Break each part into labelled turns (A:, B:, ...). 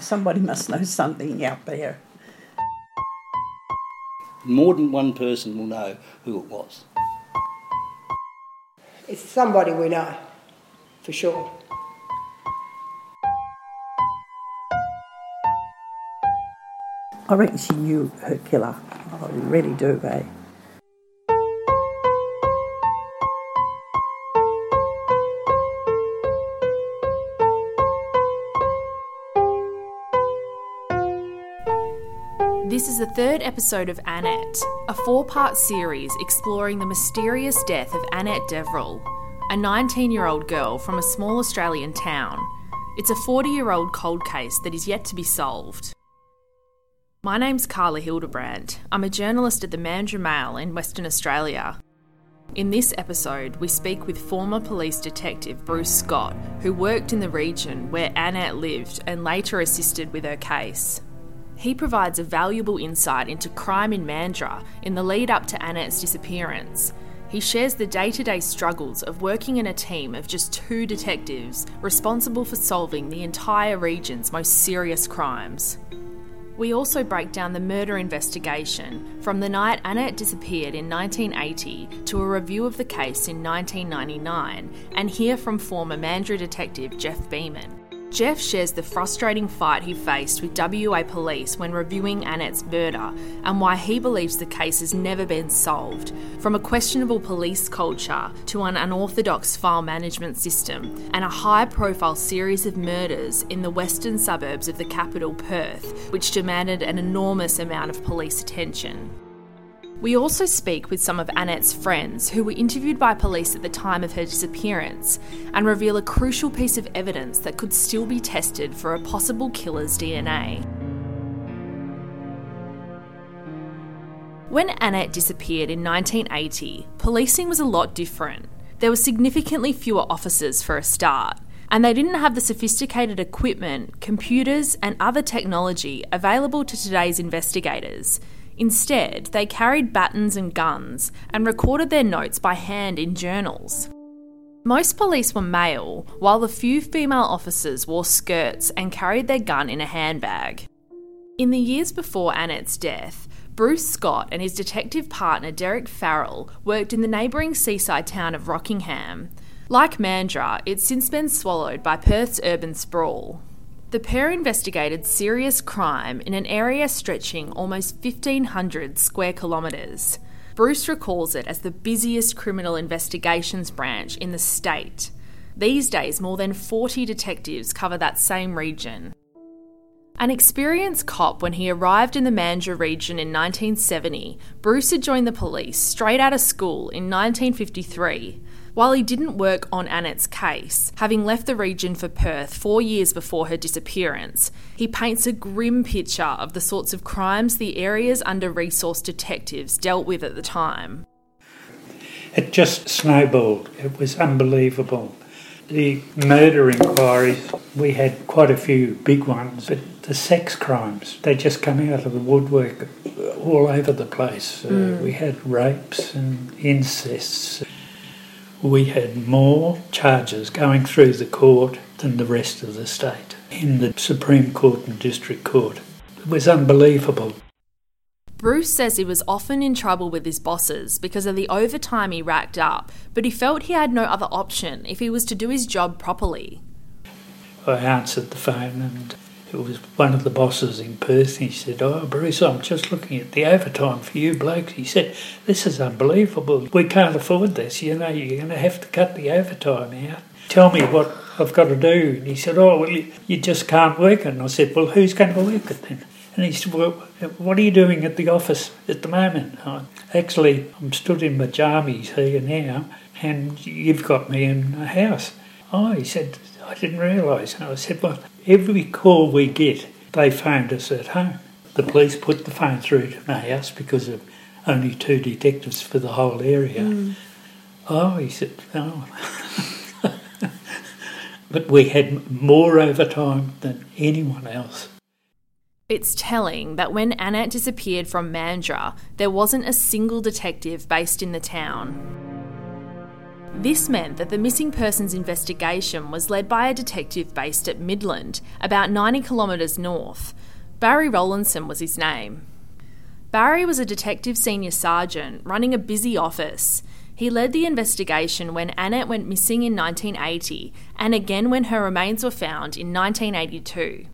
A: Somebody must know something out there.
B: More than one person will know who it was.
C: It's somebody we know, for sure.
A: I reckon she knew her killer. I really do, eh?
D: This is the third episode of Annette, a four part series exploring the mysterious death of Annette Deverill, a 19 year old girl from a small Australian town. It's a 40 year old cold case that is yet to be solved. My name's Carla Hildebrandt. I'm a journalist at the Mandurah Mail in Western Australia. In this episode, we speak with former police detective Bruce Scott, who worked in the region where Annette lived and later assisted with her case. He provides a valuable insight into crime in Mandurah in the lead up to Annette's disappearance. He shares the day to day struggles of working in a team of just two detectives responsible for solving the entire region's most serious crimes. We also break down the murder investigation from the night Annette disappeared in 1980 to a review of the case in 1999 and hear from former Mandurah detective Jeff Beeman. Jeff shares the frustrating fight he faced with WA police when reviewing Annette's murder and why he believes the case has never been solved, from a questionable police culture to an unorthodox file management system and a high profile series of murders in the western suburbs of the capital, Perth, which demanded an enormous amount of police attention. We also speak with some of Annette's friends who were interviewed by police at the time of her disappearance and reveal a crucial piece of evidence that could still be tested for a possible killer's DNA. When Annette disappeared in 1980, policing was a lot different. There were significantly fewer officers for a start, and they didn't have the sophisticated equipment, computers, and other technology available to today's investigators. Instead, they carried batons and guns and recorded their notes by hand in journals. Most police were male, while the few female officers wore skirts and carried their gun in a handbag. In the years before Annette's death, Bruce Scott and his detective partner Derek Farrell worked in the neighbouring seaside town of Rockingham. Like Mandurah, it's since been swallowed by Perth's urban sprawl. The pair investigated serious crime in an area stretching almost 1,500 square kilometres. Bruce recalls it as the busiest criminal investigations branch in the state. These days, more than 40 detectives cover that same region. An experienced cop when he arrived in the Mandurah region in 1970, Bruce had joined the police straight out of school in 1953. While he didn't work on Annette's case, having left the region for Perth four years before her disappearance, he paints a grim picture of the sorts of crimes the area's under resourced detectives dealt with at the time.
E: It just snowballed. It was unbelievable. The murder inquiries, we had quite a few big ones, but the sex crimes, they just come out of the woodwork all over the place. Mm. Uh, we had rapes and incests we had more charges going through the court than the rest of the state in the Supreme Court and District Court. It was unbelievable.
D: Bruce says he was often in trouble with his bosses because of the overtime he racked up, but he felt he had no other option if he was to do his job properly.
E: I answered the phone and it was one of the bosses in Perth. He said, Oh, Bruce, I'm just looking at the overtime for you blokes. He said, This is unbelievable. We can't afford this. You know, you're going to have to cut the overtime out. Tell me what I've got to do. And he said, Oh, well, you just can't work it. And I said, Well, who's going to work it then? And he said, Well, what are you doing at the office at the moment? I, Actually, I'm stood in my jammies here now, and you've got me in a house. Oh, he said, I didn't realise. And I said, Well, every call we get, they phoned us at home. The police put the phone through to my house because of only two detectives for the whole area. Mm. Oh, he said, oh. but we had more overtime than anyone else.
D: It's telling that when Annette disappeared from Mandurah, there wasn't a single detective based in the town. This meant that the missing persons investigation was led by a detective based at Midland, about 90 kilometres north. Barry Rowlandson was his name. Barry was a detective senior sergeant running a busy office. He led the investigation when Annette went missing in 1980 and again when her remains were found in 1982.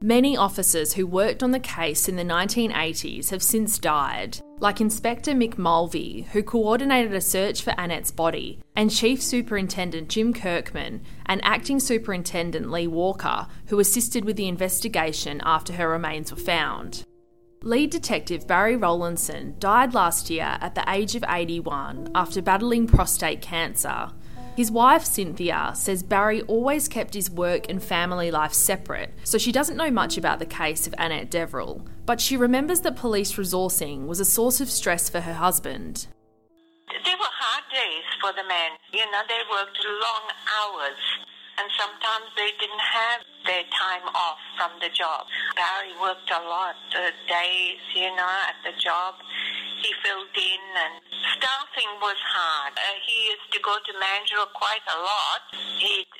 D: Many officers who worked on the case in the 1980s have since died, like Inspector Mick Mulvey, who coordinated a search for Annette's body, and Chief Superintendent Jim Kirkman and Acting Superintendent Lee Walker, who assisted with the investigation after her remains were found. Lead detective Barry Rowlandson died last year at the age of 81 after battling prostate cancer. His wife, Cynthia, says Barry always kept his work and family life separate, so she doesn't know much about the case of Annette Deverill, but she remembers that police resourcing was a source of stress for her husband.
F: They were hard days for the men. You know, they worked long hours and sometimes they didn't have their time off from the job. Barry worked a lot, uh, days, you know, at the job. He filled in and staffing was hard. Uh, he used to go to Mandurah quite a lot. He'd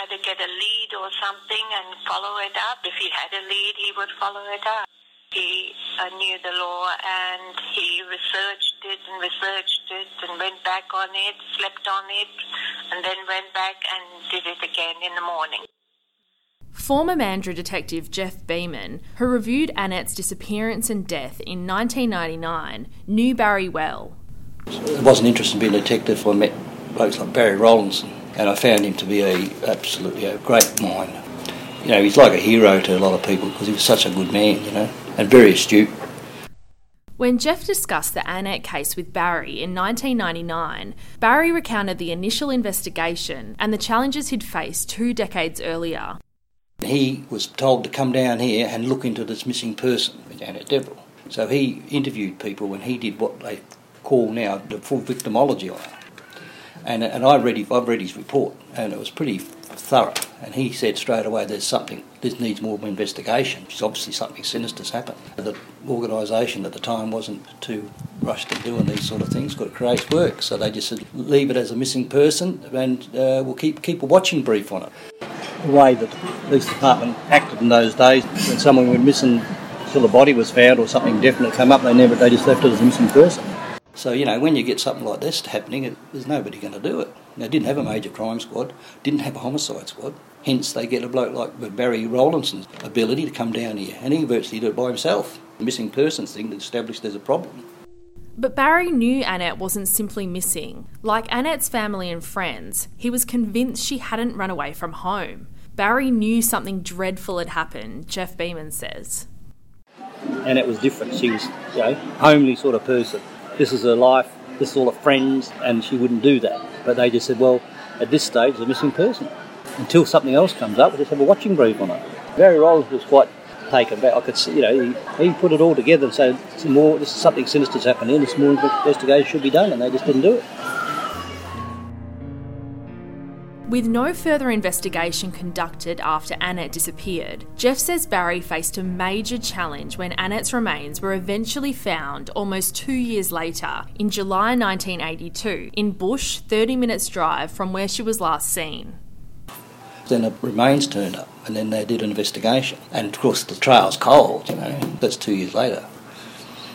F: either get a lead or something and follow it up. If he had a lead, he would follow it up. He uh, knew the law and he researched it and researched it and went back on it, slept on it, and then went back and did it again in the morning.
D: Former Mandurah detective Jeff Beeman, who reviewed Annette's disappearance and death in 1999, knew Barry well.
B: It wasn't interesting being a detective. I met blokes like Barry Rowlandson, and I found him to be a absolutely a great mind. You know, he's like a hero to a lot of people because he was such a good man, you know, and very astute.
D: When Jeff discussed the Annette case with Barry in 1999, Barry recounted the initial investigation and the challenges he'd faced two decades earlier.
B: He was told to come down here and look into this missing person with Annette Deverill. So he interviewed people and he did what they call now the full victimology on her. And, and I read, I've read his report and it was pretty thorough. And he said straight away, there's something, this needs more investigation. It's obviously something sinister's happened. The organisation at the time wasn't too rushed in doing these sort of things, got to create work. So they just said, leave it as a missing person and uh, we'll keep, keep a watching brief on it. The way that the police department acted in those days, when someone went missing until the body was found or something definite came up, they never, they just left it as a missing person. So, you know, when you get something like this happening, it, there's nobody going to do it. They didn't have a major crime squad, didn't have a homicide squad. Hence, they get a bloke like Barry Rowlandson's ability to come down here, and he virtually did it by himself. The missing persons thing that established there's a problem.
D: But Barry knew Annette wasn't simply missing. Like Annette's family and friends, he was convinced she hadn't run away from home. Barry knew something dreadful had happened, Jeff Beeman says.
B: And it was different. She was, you know, homely sort of person. This is her life, this is all her friends, and she wouldn't do that. But they just said, well, at this stage, a missing person. Until something else comes up, we just have a watching brief on it. Barry Rolls was quite taken back. I could see, you know, he, he put it all together and said, more, this is something sinister's happened happening, this more investigation should be done, and they just didn't do it.
D: With no further investigation conducted after Annette disappeared, Jeff says Barry faced a major challenge when Annette's remains were eventually found almost two years later, in July 1982, in Bush, 30 minutes' drive from where she was last seen.
B: Then the remains turned up, and then they did an investigation. And of course, the trail's cold, you know, that's two years later.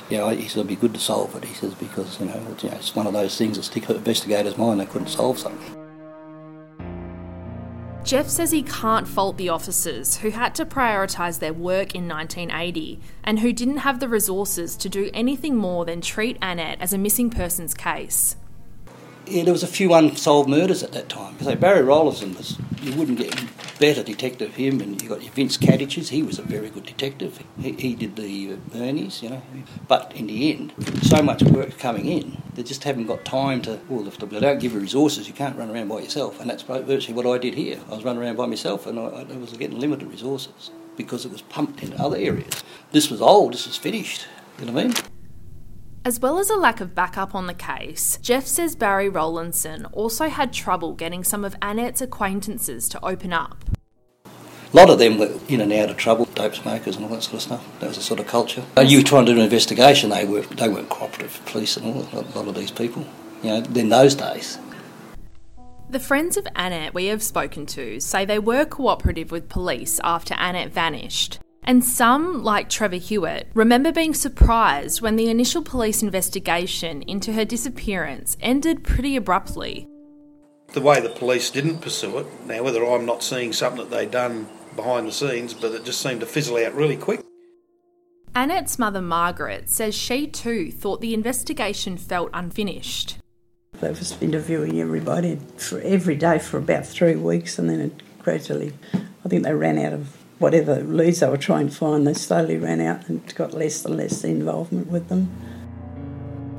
B: You know, he said it'd be good to solve it, he says, because, you know, it's, you know, it's one of those things that stick investigators' mind, they couldn't solve something.
D: Jeff says he can't fault the officers who had to prioritise their work in 1980 and who didn't have the resources to do anything more than treat Annette as a missing persons case.
B: Yeah, there was a few unsolved murders at that time. So Barry Rowlandson was, you wouldn't get better detective him, and you got Vince Cadiches, he was a very good detective. He, he did the Birnies, you know. But in the end, so much work coming in, they just haven't got time to, well, if they don't give you resources, you can't run around by yourself. And that's virtually what I did here. I was running around by myself, and I, I was getting limited resources because it was pumped into other areas. This was old, this was finished, you know what I mean?
D: As well as a lack of backup on the case, Jeff says Barry Rowlandson also had trouble getting some of Annette's acquaintances to open up.
B: A lot of them were in and out of trouble, dope smokers and all that sort of stuff. That was the sort of culture. Uh, you were trying to do an investigation, they, were, they weren't cooperative, police and all, a lot of these people, you know, in those days.
D: The friends of Annette we have spoken to say they were cooperative with police after Annette vanished. And some, like Trevor Hewitt, remember being surprised when the initial police investigation into her disappearance ended pretty abruptly.
G: The way the police didn't pursue it, now whether I'm not seeing something that they'd done behind the scenes, but it just seemed to fizzle out really quick.
D: Annette's mother, Margaret, says she too thought the investigation felt unfinished.
A: They was interviewing everybody for every day for about three weeks, and then it gradually, I think they ran out of whatever leads they were trying to find. They slowly ran out and got less and less involvement with them.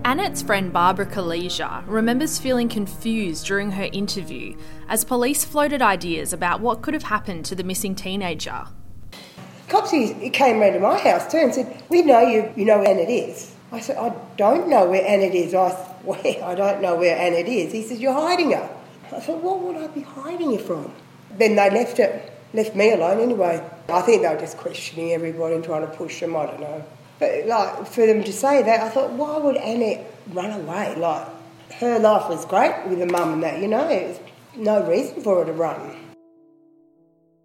D: Annette's friend Barbara Kalesia remembers feeling confused during her interview as police floated ideas about what could have happened to the missing teenager.
C: Cops came round to my house too and said, "We know you. You know where Annette is." I said, "I don't know where Annette is." I where I don't know where Annette is. He says, "You're hiding her." I said, "What would I be hiding her from?" Then they left it, left me alone anyway. I think they were just questioning everybody and trying to push them. I don't know. But like for them to say that, I thought, why would Annette run away? Like her life was great with the mum and that, you know. There's no reason for her to run.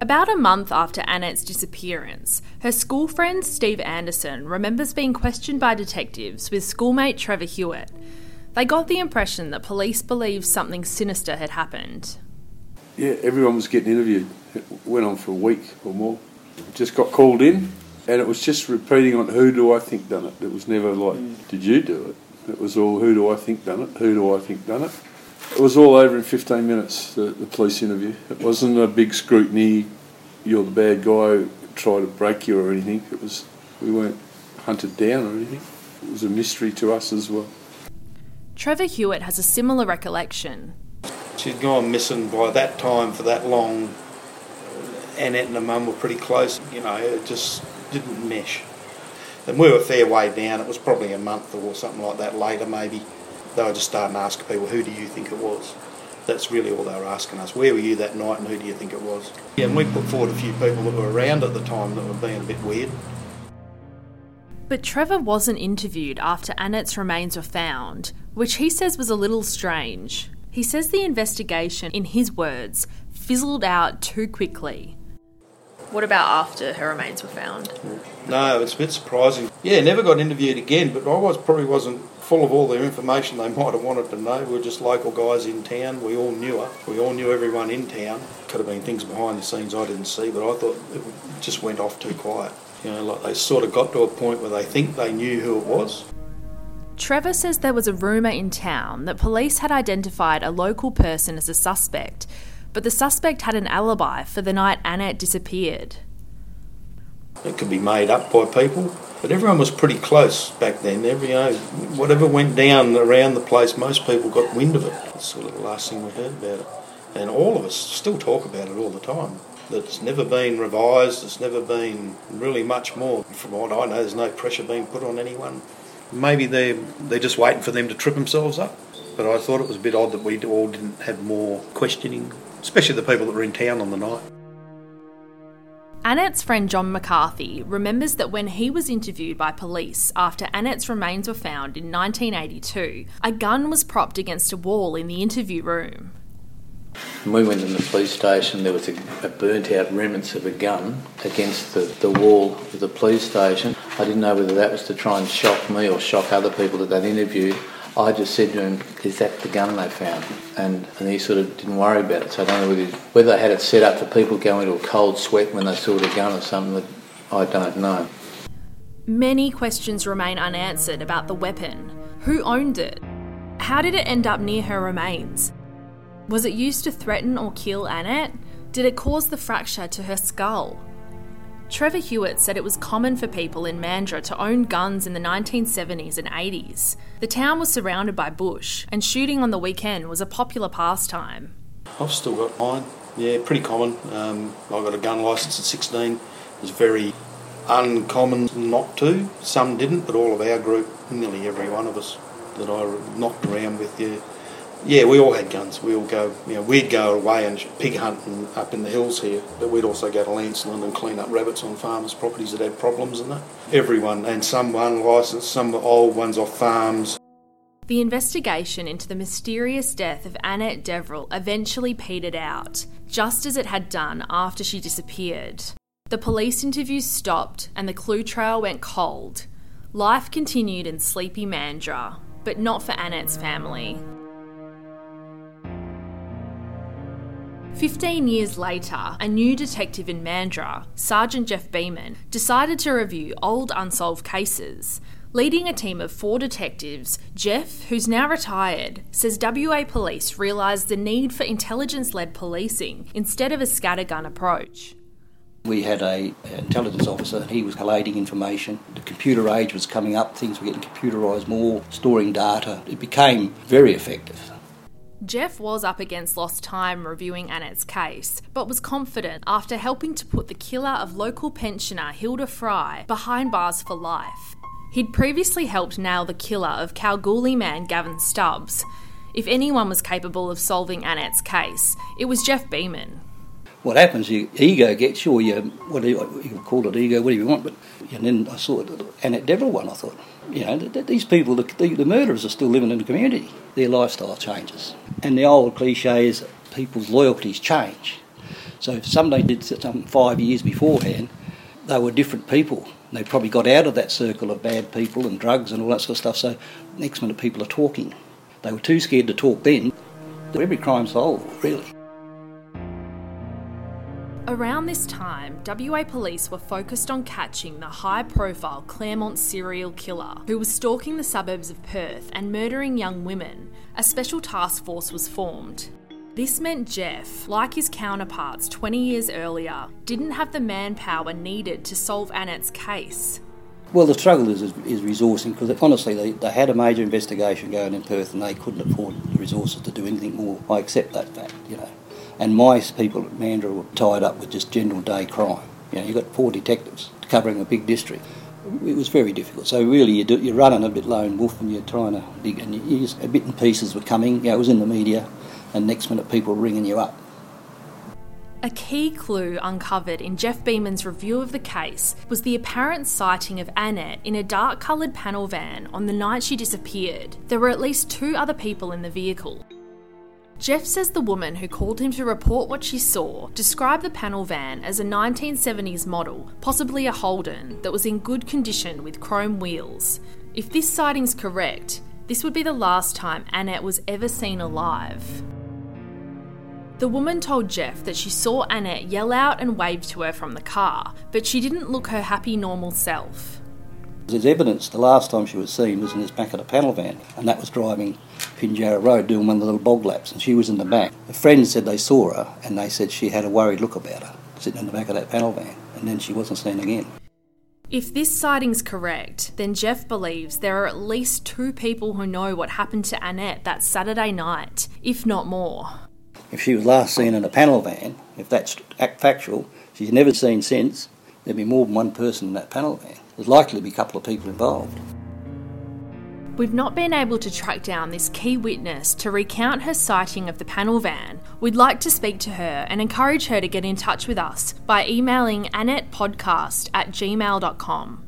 D: About a month after Annette's disappearance, her school friend Steve Anderson remembers being questioned by detectives with schoolmate Trevor Hewitt. They got the impression that police believed something sinister had happened.
H: Yeah, everyone was getting interviewed. It went on for a week or more. Just got called in, and it was just repeating on who do I think done it. It was never like, mm. did you do it? It was all who do I think done it? Who do I think done it? It was all over in 15 minutes, the, the police interview. It wasn't a big scrutiny, you're the bad guy, try to break you or anything. It was, we weren't hunted down or anything. It was a mystery to us as well.
D: Trevor Hewitt has a similar recollection.
G: She'd gone missing by that time for that long. Annette and her mum were pretty close. You know, it just didn't mesh. And we were a fair way down. It was probably a month or something like that later, maybe. They were just starting to ask people, who do you think it was? That's really all they were asking us. Where were you that night and who do you think it was? Yeah, and we put forward a few people that were around at the time that were being a bit weird.
D: But Trevor wasn't interviewed after Annette's remains were found, which he says was a little strange. He says the investigation, in his words, fizzled out too quickly. What about after her remains were found?
G: No, it's a bit surprising. Yeah, never got interviewed again, but I was probably wasn't full of all the information they might have wanted to know. We were just local guys in town. We all knew her. We all knew everyone in town. Could have been things behind the scenes I didn't see, but I thought it just went off too quiet. You know, like they sort of got to a point where they think they knew who it was.
D: Trevor says there was a rumour in town that police had identified a local person as a suspect, but the suspect had an alibi for the night Annette disappeared.
G: It could be made up by people, but everyone was pretty close back then. Every, you know, whatever went down around the place, most people got wind of it. That's sort of the last thing we heard about it. And all of us still talk about it all the time. That it's never been revised, it's never been really much more. From what I know, there's no pressure being put on anyone. Maybe they're, they're just waiting for them to trip themselves up. But I thought it was a bit odd that we all didn't have more questioning, especially the people that were in town on the night.
D: Annette's friend John McCarthy remembers that when he was interviewed by police after Annette's remains were found in 1982, a gun was propped against a wall in the interview room.
I: When we went to the police station, there was a, a burnt out remnants of a gun against the, the wall of the police station. I didn't know whether that was to try and shock me or shock other people that they'd interviewed. I just said to him, Is that the gun they found? And, and he sort of didn't worry about it. So I don't know whether, whether they had it set up for people going into a cold sweat when they saw the gun or something. I don't know.
D: Many questions remain unanswered about the weapon. Who owned it? How did it end up near her remains? Was it used to threaten or kill Annette? Did it cause the fracture to her skull? Trevor Hewitt said it was common for people in Mandurah to own guns in the 1970s and 80s. The town was surrounded by bush, and shooting on the weekend was a popular pastime.
G: I've still got mine. Yeah, pretty common. Um, I got a gun licence at 16. It's very uncommon not to. Some didn't, but all of our group, nearly every one of us that I knocked around with, yeah, yeah, we all had guns. We all go, you know, we'd go away and pig hunting up in the hills here, but we'd also go to Lancelin and clean up rabbits on farmers' properties that had problems and that. Everyone, and some were unlicensed, some were old ones off farms.
D: The investigation into the mysterious death of Annette Deverill eventually petered out, just as it had done after she disappeared. The police interviews stopped and the clue trail went cold. Life continued in sleepy Mandurah, but not for Annette's family. Fifteen years later, a new detective in Mandurah, Sergeant Jeff Beeman, decided to review old unsolved cases. Leading a team of four detectives, Jeff, who's now retired, says WA police realised the need for intelligence led policing instead of a scattergun approach.
B: We had a intelligence officer, and he was collating information. The computer age was coming up, things were getting computerised more, storing data. It became very effective.
D: Jeff was up against lost time reviewing Annette's case, but was confident after helping to put the killer of local pensioner Hilda Fry behind bars for life. He'd previously helped nail the killer of Kalgoorlie man Gavin Stubbs. If anyone was capable of solving Annette's case, it was Jeff Beeman.
B: What happens, your ego gets you, or your, what do you, you call it ego, whatever you want, but and then I saw the Annette Deverill one, I thought, you know, th- th- these people, the, the, the murderers are still living in the community. Their lifestyle changes. And the old cliche is people's loyalties change. So if somebody did something five years beforehand, they were different people. They probably got out of that circle of bad people and drugs and all that sort of stuff. So next minute people are talking. They were too scared to talk then. Every crime's solved, really.
D: Around this time, WA police were focused on catching the high profile Claremont serial killer who was stalking the suburbs of Perth and murdering young women. A special task force was formed. This meant Jeff, like his counterparts 20 years earlier, didn't have the manpower needed to solve Annette's case.
B: Well, the struggle is, is, is resourcing because honestly, they, they had a major investigation going in Perth and they couldn't afford the resources to do anything more. I accept that fact, you know. And my people at Mandurah were tied up with just general day crime. You know, you've got four detectives covering a big district. It was very difficult. So really, you do, you're running a bit lone wolf and you're trying to dig, and you just, a bit and pieces were coming. You know, it was in the media, and next minute people were ringing you up.
D: A key clue uncovered in Jeff Beeman's review of the case was the apparent sighting of Annette in a dark coloured panel van on the night she disappeared. There were at least two other people in the vehicle. Jeff says the woman who called him to report what she saw described the panel van as a 1970s model, possibly a Holden, that was in good condition with chrome wheels. If this sighting's correct, this would be the last time Annette was ever seen alive. The woman told Jeff that she saw Annette yell out and wave to her from the car, but she didn't look her happy, normal self.
B: There's evidence the last time she was seen was in this back of the panel van, and that was driving Pinjarra Road doing one of the little bog laps, and she was in the back. A friend said they saw her, and they said she had a worried look about her, sitting in the back of that panel van, and then she wasn't seen again.
D: If this sighting's correct, then Jeff believes there are at least two people who know what happened to Annette that Saturday night, if not more.
B: If she was last seen in a panel van, if that's factual, she's never seen since, there'd be more than one person in that panel van. There's likely to be a couple of people involved.
D: We've not been able to track down this key witness to recount her sighting of the panel van. We'd like to speak to her and encourage her to get in touch with us by emailing annettepodcast at gmail.com.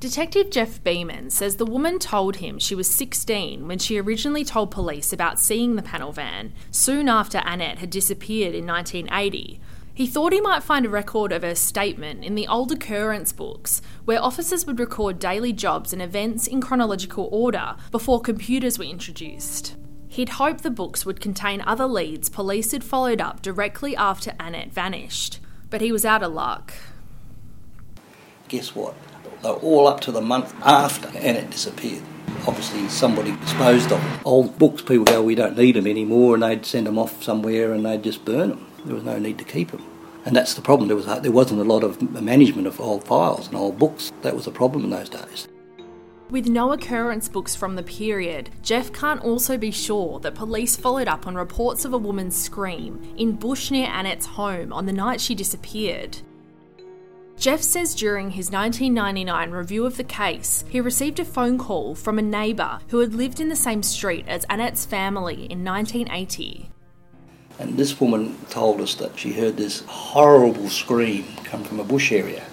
D: Detective Jeff Beeman says the woman told him she was 16 when she originally told police about seeing the panel van, soon after Annette had disappeared in 1980. He thought he might find a record of her statement in the old occurrence books, where officers would record daily jobs and events in chronological order before computers were introduced. He'd hoped the books would contain other leads police had followed up directly after Annette vanished, but he was out of luck.
B: Guess what? They were all up to the month after Annette disappeared. Obviously, somebody disposed of them. Old books, people go, we don't need them anymore, and they'd send them off somewhere and they'd just burn them. There was no need to keep them. And that's the problem. There, was, uh, there wasn't a lot of management of old files and old books. That was a problem in those days.
D: With no occurrence books from the period, Jeff can't also be sure that police followed up on reports of a woman's scream in bush near Annette's home on the night she disappeared. Jeff says during his 1999 review of the case, he received a phone call from a neighbour who had lived in the same street as Annette's family in 1980.
B: And this woman told us that she heard this horrible scream come from a bush area.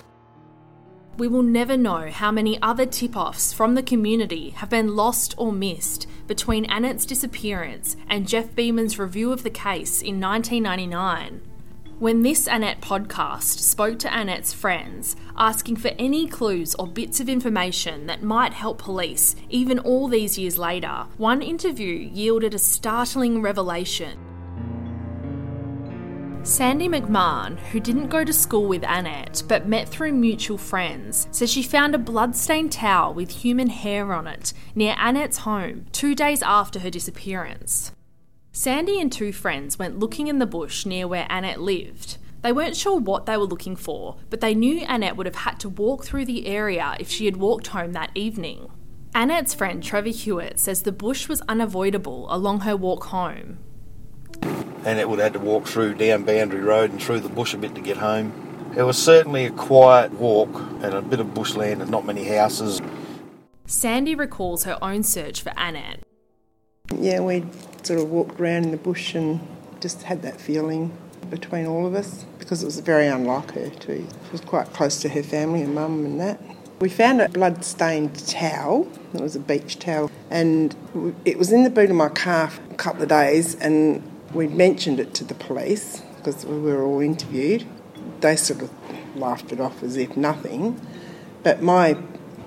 D: We will never know how many other tip offs from the community have been lost or missed between Annette's disappearance and Jeff Beeman's review of the case in 1999. When this Annette podcast spoke to Annette's friends, asking for any clues or bits of information that might help police, even all these years later, one interview yielded a startling revelation. Sandy McMahon, who didn't go to school with Annette but met through mutual friends, says she found a bloodstained towel with human hair on it near Annette's home two days after her disappearance. Sandy and two friends went looking in the bush near where Annette lived. They weren't sure what they were looking for, but they knew Annette would have had to walk through the area if she had walked home that evening. Annette's friend Trevor Hewitt says the bush was unavoidable along her walk home.
G: Annette would have had to walk through down Boundary Road and through the bush a bit to get home. It was certainly a quiet walk and a bit of bushland and not many houses.
D: Sandy recalls her own search for Annette.
C: Yeah, we sort of walked around in the bush and just had that feeling between all of us because it was very unlike her too. She was quite close to her family and mum and that. We found a blood-stained towel. It was a beach towel, and it was in the boot of my car for a couple of days. And we mentioned it to the police because we were all interviewed. They sort of laughed it off as if nothing. But my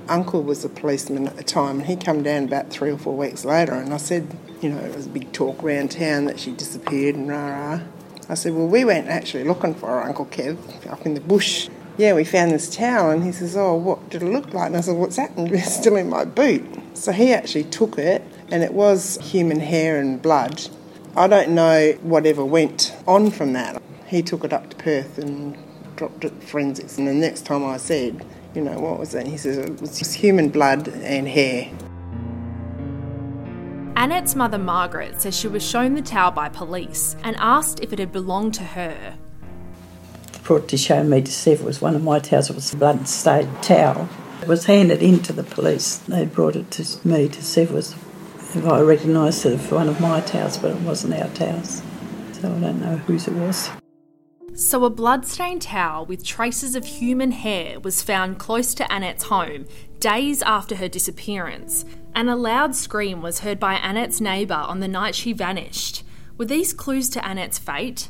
C: uncle was a policeman at the time, and he come down about three or four weeks later, and I said, you know, it was a big talk around town that she disappeared and rah rah. I said, well, we went actually looking for her, Uncle Kev, up in the bush. Yeah, we found this towel, and he says, oh, what did it look like? And I said, what's happened? It's still in my boot. So he actually took it, and it was human hair and blood. I don't know whatever went on from that. He took it up to Perth and dropped it forensics, and the next time I said, you know, what was that? He says it was just human blood and hair.
D: Annette's mother, Margaret, says she was shown the towel by police and asked if it had belonged to her.
A: Brought to show me to see if it was one of my towels. It was a blood stained towel. It was handed in to the police. They brought it to me to see if it was if I recognised it as one of my towels, but it wasn't our towels. So I don't know whose it was.
D: So, a bloodstained towel with traces of human hair was found close to Annette's home days after her disappearance, and a loud scream was heard by Annette's neighbour on the night she vanished. Were these clues to Annette's fate?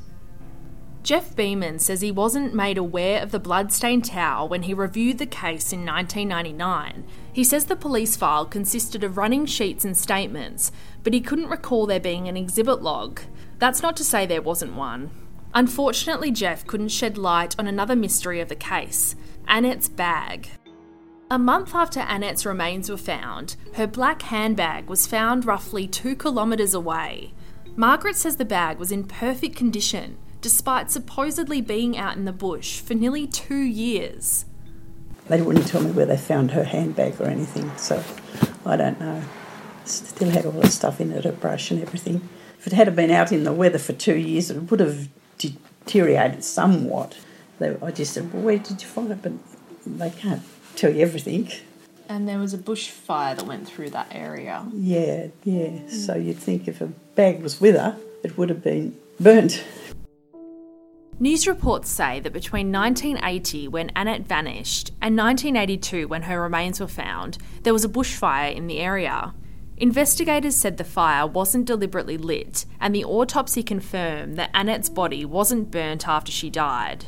D: Jeff Beeman says he wasn't made aware of the bloodstained towel when he reviewed the case in 1999. He says the police file consisted of running sheets and statements, but he couldn't recall there being an exhibit log. That's not to say there wasn't one. Unfortunately, Jeff couldn't shed light on another mystery of the case Annette's bag. A month after Annette's remains were found, her black handbag was found roughly two kilometres away. Margaret says the bag was in perfect condition, despite supposedly being out in the bush for nearly two years.
A: They wouldn't tell me where they found her handbag or anything, so I don't know. Still had all the stuff in it, a brush and everything. If it had been out in the weather for two years, it would have deteriorated somewhat. They, I just said, Well, where did you find it? But they can't tell you everything.
J: And there was a bushfire that went through that area.
A: Yeah, yeah. So you'd think if a bag was with her, it would have been burnt.
D: News reports say that between 1980, when Annette vanished, and 1982, when her remains were found, there was a bushfire in the area. Investigators said the fire wasn't deliberately lit, and the autopsy confirmed that Annette's body wasn't burnt after she died.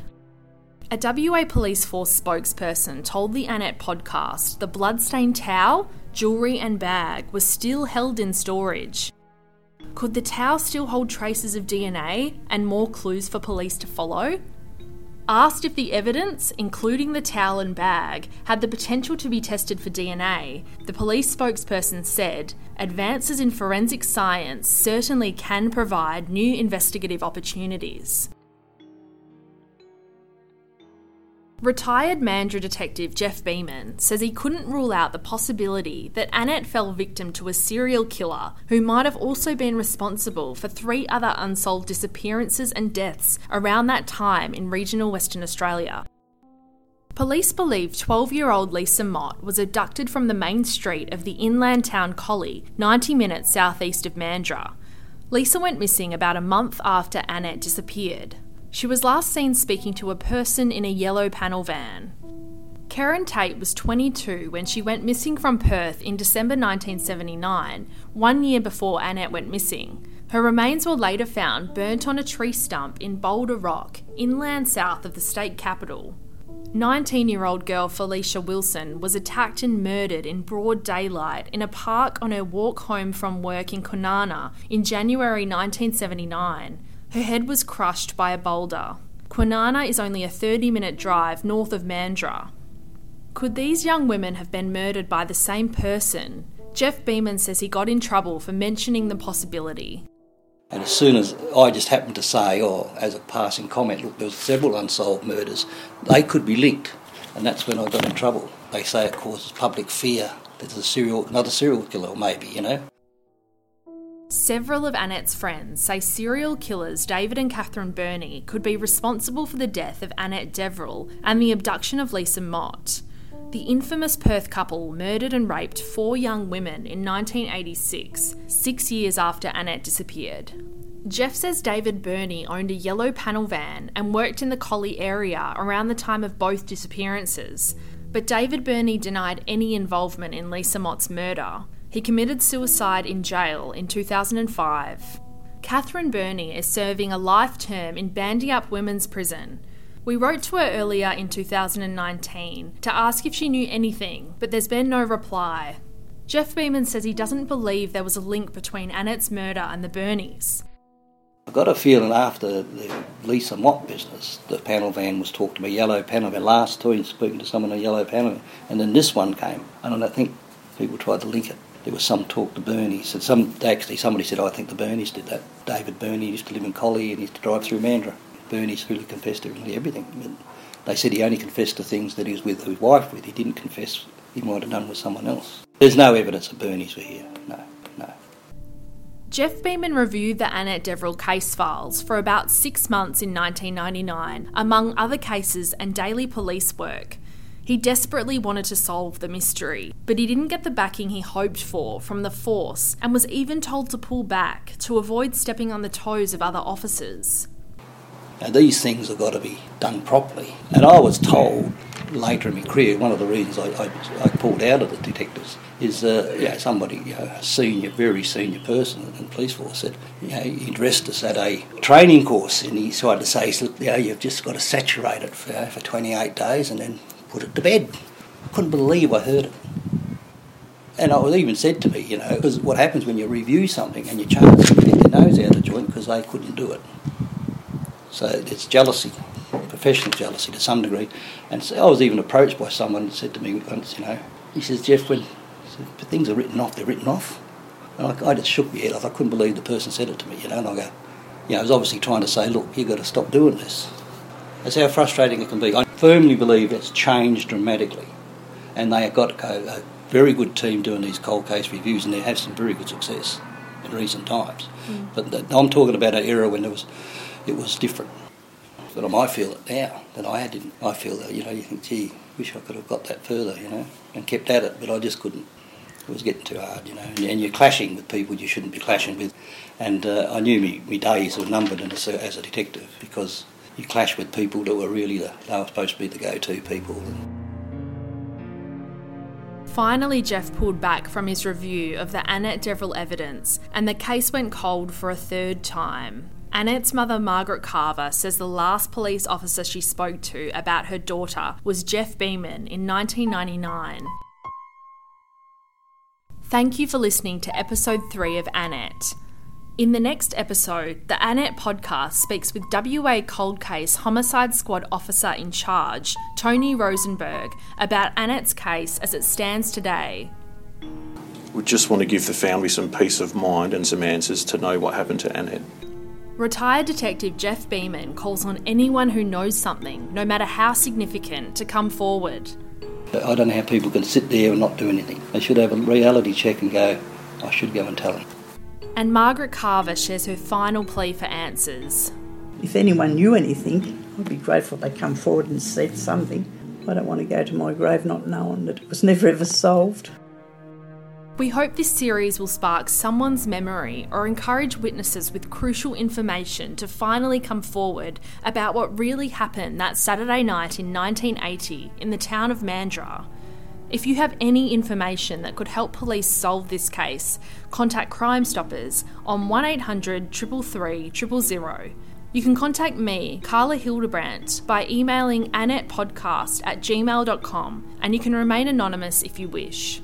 D: A WA Police Force spokesperson told the Annette podcast the bloodstained towel, jewellery, and bag were still held in storage. Could the towel still hold traces of DNA and more clues for police to follow? Asked if the evidence, including the towel and bag, had the potential to be tested for DNA, the police spokesperson said advances in forensic science certainly can provide new investigative opportunities. Retired Mandurah detective Jeff Beeman says he couldn't rule out the possibility that Annette fell victim to a serial killer who might have also been responsible for three other unsolved disappearances and deaths around that time in regional Western Australia. Police believe 12 year old Lisa Mott was abducted from the main street of the inland town Collie, 90 minutes southeast of Mandurah. Lisa went missing about a month after Annette disappeared. She was last seen speaking to a person in a yellow panel van. Karen Tate was 22 when she went missing from Perth in December 1979, one year before Annette went missing. Her remains were later found burnt on a tree stump in Boulder Rock, inland south of the state capital. 19 year old girl Felicia Wilson was attacked and murdered in broad daylight in a park on her walk home from work in Kwinana in January 1979. Her head was crushed by a boulder. Kwinana is only a 30 minute drive north of Mandurah. Could these young women have been murdered by the same person? Jeff Beeman says he got in trouble for mentioning the possibility.
B: And as soon as I just happened to say, or as a passing comment, look, there was several unsolved murders, they could be linked, and that's when I got in trouble. They say it causes public fear that there's a serial, another serial killer, maybe, you know.
D: Several of Annette's friends say serial killers David and Catherine Birnie could be responsible for the death of Annette Deverell and the abduction of Lisa Mott. The infamous Perth couple murdered and raped four young women in 1986, six years after Annette disappeared. Jeff says David Birnie owned a yellow panel van and worked in the Collie area around the time of both disappearances, but David Birnie denied any involvement in Lisa Mott's murder. He committed suicide in jail in 2005. Catherine Birnie is serving a life term in Bandyup Women's Prison. We wrote to her earlier in 2019 to ask if she knew anything, but there's been no reply. Jeff Beeman says he doesn't believe there was a link between Annette's murder and the Birnies.
B: I got a feeling after the Lisa Mott business, the panel van was talked to me, yellow panel van. Last time speaking to someone in a yellow panel, and then this one came, and I think people tried to link it. There was some talk to Birnies, and some actually somebody said, oh, "I think the Birnies did that." David Birnie used to live in Collie and used to drive through Mandurah. Birnie's really confessed to really everything. They said he only confessed to things that he was with his wife with. He didn't confess he might have done with someone else. There's no evidence that Birnie's were here. No, no.
D: Jeff Beeman reviewed the Annette Deverell case files for about six months in 1999, among other cases and daily police work. He desperately wanted to solve the mystery, but he didn't get the backing he hoped for from the force and was even told to pull back to avoid stepping on the toes of other officers.
B: Now, these things have got to be done properly. And I was told later in my career, one of the reasons I, I, I pulled out of the detectives is uh, somebody, you know, a senior, very senior person in the police force said, you know, he addressed us at a training course and he tried to say, look, you know, you've just got to saturate it for, for 28 days and then put it to bed. Couldn't believe I heard it. And it was even said to me, you know, because what happens when you review something and you them, you get their nose out of joint because they couldn't do it. So it's jealousy, professional jealousy to some degree. And so I was even approached by someone who said to me once, you know, he says, Jeff, when things are written off, they're written off. And I, I just shook my head. I couldn't believe the person said it to me, you know. And I go, you know, I was obviously trying to say, look, you've got to stop doing this. That's how frustrating it can be. I firmly believe it's changed dramatically. And they have got a, a very good team doing these cold case reviews, and they have some very good success in recent times. Mm. But the, I'm talking about an era when there was it was different. But I might feel it now that I didn't. I feel that, you know, you think, gee, wish I could have got that further, you know, and kept at it, but I just couldn't. It was getting too hard, you know, and, and you're clashing with people you shouldn't be clashing with. And uh, I knew me, my days were numbered as a, as a detective because you clash with people that were really the, they were supposed to be the go-to people.
D: Finally, Jeff pulled back from his review of the Annette Deverell evidence, and the case went cold for a third time. Annette's mother, Margaret Carver, says the last police officer she spoke to about her daughter was Jeff Beeman in 1999. Thank you for listening to episode 3 of Annette. In the next episode, the Annette podcast speaks with WA Cold Case Homicide Squad officer in charge, Tony Rosenberg, about Annette's case as it stands today.
K: We just want to give the family some peace of mind and some answers to know what happened to Annette.
D: Retired Detective Jeff Beeman calls on anyone who knows something, no matter how significant, to come forward.
B: I don't know how people can sit there and not do anything. They should have a reality check and go, I should go and tell them.
D: And Margaret Carver shares her final plea for answers.
A: If anyone knew anything, I'd be grateful they come forward and said something. I don't want to go to my grave not knowing that it was never ever solved.
D: We hope this series will spark someone's memory or encourage witnesses with crucial information to finally come forward about what really happened that Saturday night in 1980 in the town of Mandurah. If you have any information that could help police solve this case, contact Crime Stoppers on 1800 333 000. You can contact me, Carla Hildebrandt, by emailing annettepodcast at gmail.com and you can remain anonymous if you wish.